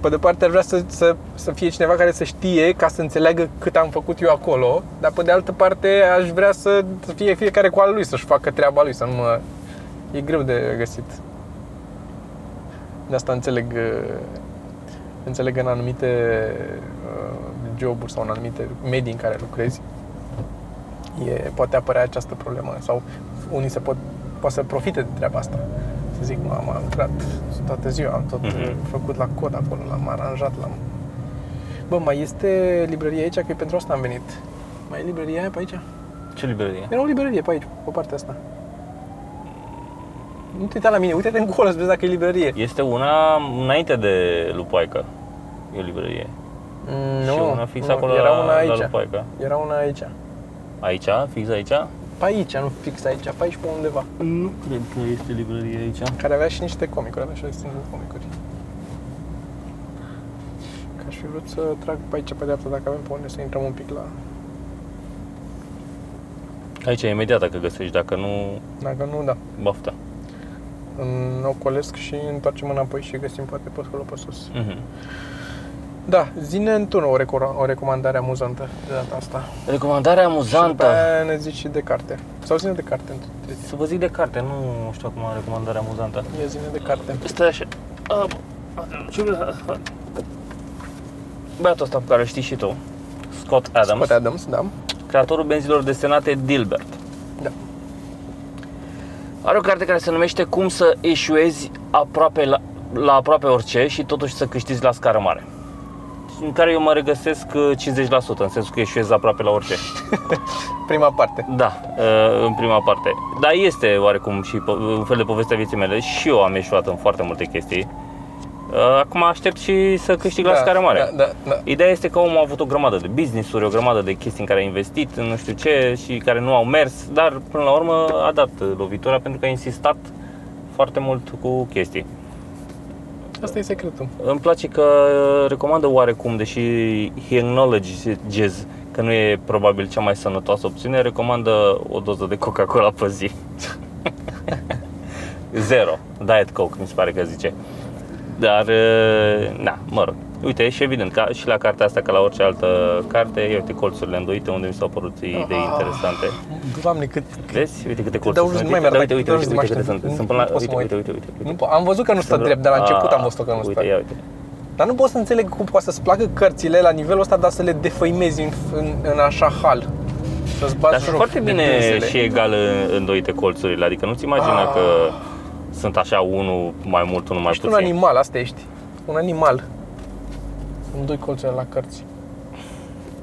pe de parte, ar vrea să, să, să fie cineva care să știe ca să înțeleagă cât am făcut eu acolo, dar pe de altă parte aș vrea să să fie fiecare cu al lui, să-și facă treaba lui, să nu mă... E greu de găsit. De asta înțeleg, uh, înțeleg în anumite uh, joburi sau în anumite medii în care lucrezi, e, poate apărea această problemă sau unii se pot, poate să profite de treaba asta. Să zic, mă, am lucrat toată ziua, am tot Mhm. mm-hmm. făcut la cod acolo, l-am aranjat, l-am... Bă, mai este librărie aici, că pentru asta am venit. Mai e librărie aia pe aici? Ce librărie? Era o librărie pe aici, pe partea asta. Nu te uita la mine, uite-te încolo să vezi dacă e librărie. Este una înainte de Lupoaică. E o librărie. Mm, și una fix nu, acolo era la, una la aici. Lupoaică. Era una aici. Aici? Fix aici? Pe aici, nu fix aici, pe aici pe undeva. Nu cred că este librărie aici. Care avea și niște comicuri, avea și o extindere de comicuri. Că aș fi vrut să trag pe aici pe dreapta dacă avem pe unde să intrăm un pic la... Aici e imediat dacă găsești, dacă nu, Dacă nu, da. bafta. În ocolesc și întoarcem înapoi și găsim poate pe acolo pe sus. Mhm. Da, zine tu o, reco- o recomandare amuzantă de data asta. Recomandare Și după amuzantă. aia ne zici și de carte. Sau zine de carte întâi. Să vă zic de carte, nu știu acum recomandare amuzantă. E zine de carte. Stai așa. Ah, Ce vreau- Băiatul ăsta pe care îl știi și tu, Scott Adams, Scott Adams, da. creatorul benzilor desenate Dilbert. Da. Are o carte care se numește Cum să eșuezi aproape la, la aproape orice și totuși să câștigi la scară mare. În care eu mă regăsesc uh, 50%, în sensul că eșuez aproape la orice. Prima parte. Da, uh, în prima parte. Dar este oarecum și po- un fel de povestea vieții mele și eu am eșuat în foarte multe chestii. Uh, Acum aștept și să câștig la da, scară mare. Da, da, da. Ideea este că omul a avut o grămadă de business-uri, o grămadă de chestii în care a investit, în nu știu ce, și care nu au mers, dar până la urmă a dat lovitura pentru că a insistat foarte mult cu chestii. Asta e secretul. Îmi place că recomandă oarecum, deși he acknowledges că nu e probabil cea mai sănătoasă opțiune, recomandă o doză de Coca-Cola pe zi. Zero. Diet Coke, mi se pare că zice. Dar, uh, na, mă rog. Uite, și evident, ca și la cartea asta, ca la orice altă carte, ia uite colțurile îndoite unde mi s-au părut idei Ah. interesante. Doamne, cât... Vezi? Uite câte dau colțuri râs, sunt. nu mai Uite, merg, uite, uite, dau uite, râs, uite, nu câte mai sunt. știu. Sunt până la... Nu pot să Uite, mă uite, uit. uite, uite. uite. Nu, po- am văzut că nu stă Sunt- drept, de la început Ah, am văzut că nu stă. Uite, ia uite. Dar nu pot să înțeleg cum poate să-ți placă cărțile la nivelul ăsta, dar să le defăimezi în, în, în așa hal. Să-ți bați Dar sunt joc foarte de bine dânsele. și egal în- îndoite colțurile, adică nu-ți imagina Ah. că sunt așa unul mai mult, unul mai Ești un puțin. animal, asta ești. Un animal. În doi colțurile la cărți.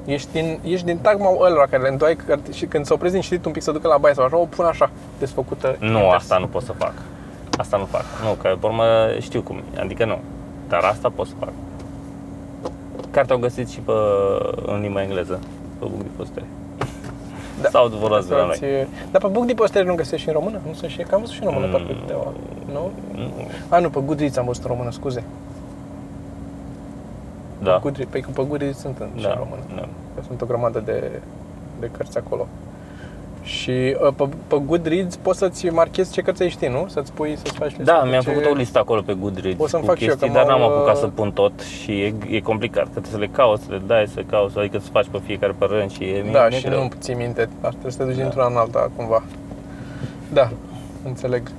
Ești din, ești din tagma ălora care le îndoi cărți și când se oprezi din citit un pic să ducă la baie sau așa, o pun așa, desfăcută. Nu, invers. asta nu pot să fac. Asta nu fac. Nu, că pe urmă știu cum e. Adică nu. Dar asta pot să fac. Cartea o găsit și pe, în limba engleză, pe Book Depository. Da. Sau vorbați de la noi. Să-ți- Dar pe Book Depository nu găsești și în română? Nu sunt și, că am văzut și în română, Mm. parcă câteva. Nu? Nu. A, nu, pe Goodreads am văzut în română, scuze. Da. Goodreads, pe, pe Goodreads sunt în, și Da. în română. da. Că sunt o grămadă de, de cărți acolo. Și uh, pe, pe Goodreads poți să-ți marchezi ce cărți ai ști, nu? Să-ți pui, să-ți faci Da, listă mi-am ce... făcut o listă acolo pe Goodreads Pot să-mi cu fac și eu, chestii, că dar m-au, n-am apucat uh, să pun tot și e, e complicat, că trebuie să le cauți, să le dai, să cauți, adică să faci pe fiecare pe rând și e Da, e și greu. nu ții minte, ar trebui să te duci Da. dintr-una în alta cumva. Da, înțeleg.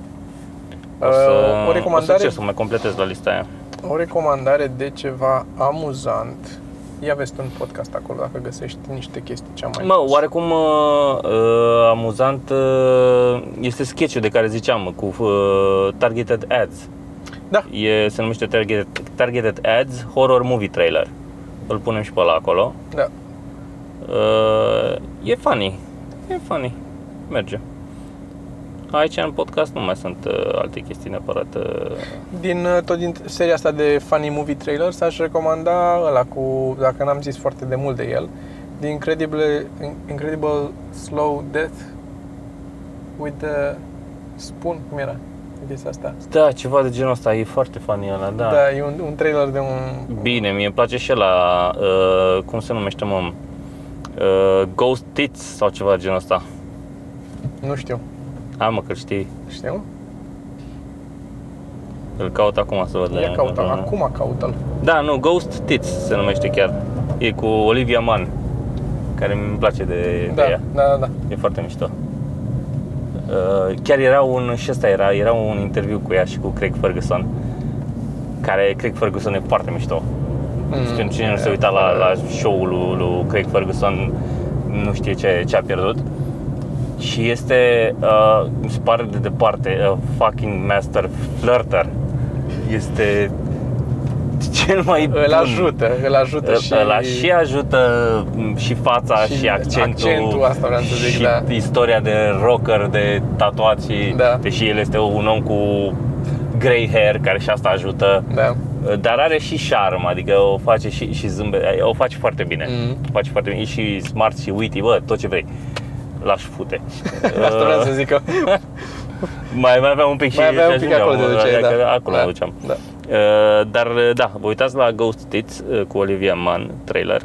O să, Uh, o o să recomandare cer să mai completez la lista aia. O recomandare de ceva amuzant. Ia vezi tu un podcast acolo dacă găsești niște chestii ce am mai Mă, pus. oarecum uh, uh, amuzant uh, este sketch de care ziceam cu uh, Targeted Ads. Da. E, se numește Targeted, Targeted Ads Horror Movie Trailer. Îl punem și pe ăla acolo. Da. Uh, e funny. E funny. Merge. Aici în podcast nu mai sunt uh, alte chestii neapărat. Uh, Din, uh, tot din seria asta de funny movie trailers aș recomanda ăla cu, dacă n-am zis foarte de mult de el, The Incredible, Incredible Slow Death with the Spoon, cum era? Chestia asta. da, ceva de genul ăsta, e foarte funny ăla, da. Da, e un, un trailer de un... Bine, mie îmi place și la uh, cum se numește, mă, uh, Ghost Tits sau ceva de genul ăsta. Nu știu. Hai mă, că știi, Știu? îl caut acum să văd. Ia caută, Uh, acum caută-l. Da, nu, Ghost Tits se numește chiar. E cu Olivia Mann, care mi place de, Da, de ea. da, da, da. E foarte mișto. Uh, chiar era un, și ăsta era, era un interviu cu ea și cu Craig Ferguson, care Craig Ferguson e foarte mișto. Mm, Știu, cine nu se uita la, la show-ul lui, lui Craig Ferguson nu știe ce, ce a pierdut. Și este, uh, mi se pare de departe, a fucking master flirter. Este cel mai bun. Îl ajută, îl ajută Îl- și... Ăla și ajută m, și fața și, Și accentul, accentul, asta vreau să zic, și da. istoria de rocker, de tatuat și Da. deși el este un om cu grey hair care și asta ajută. Da. Dar are și șarm, adică o face și, și zâmbe, o face foarte bine. Mhm. O face foarte bine, e și smart și witty, bă, tot ce vrei. Lași fute. Asta vreau să zic că mai, mai aveam un pic și mai avea și un pic ajungeam, acolo de duceai, adică da. Acolo da. mă duceam. Da. Uh, dar da, vă uitați la Ghost Tits uh, cu Olivia Mann, trailer.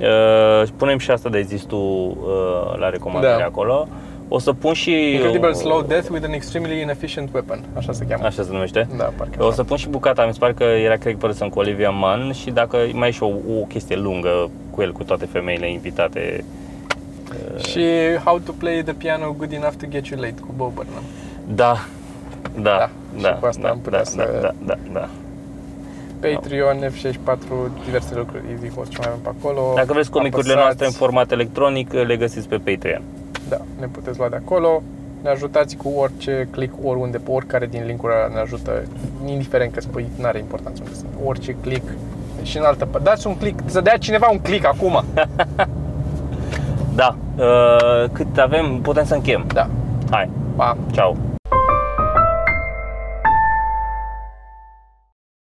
Uh, punem și asta de zis tu uh, la recomandare Da. acolo. O să pun și... Incredible Slow Death with an Extremely Inefficient Weapon, așa se cheamă. Așa se numește? Da, parcă O așa. să pun și bucata, mi se pare că era Craig Ferguson cu Olivia Mann și dacă mai e și o, o chestie lungă cu el, cu toate femeile invitate. Și How to Play the Piano Good Enough to Get You Late cu Bob Burnham. Da, da, Da, da, și cu asta da, am putea da, să- da, da, da, da. Patreon, F64, diverse lucruri, Easy Host ce mai avem pe acolo. Dacă vreți comicurile Apăsați. noastre în format electronic, le găsiți pe Patreon. Da, ne puteți lua de acolo. Ne ajutați cu orice click, oriunde, pe oricare din linkuri ne ajută, indiferent că spui, nu are importanță unde sunt. Orice click și în altă parte. Dați un click, să dea cineva un click acum. Da, uh, cât avem, putem să încheiem. Da, Hai, pa! ceau!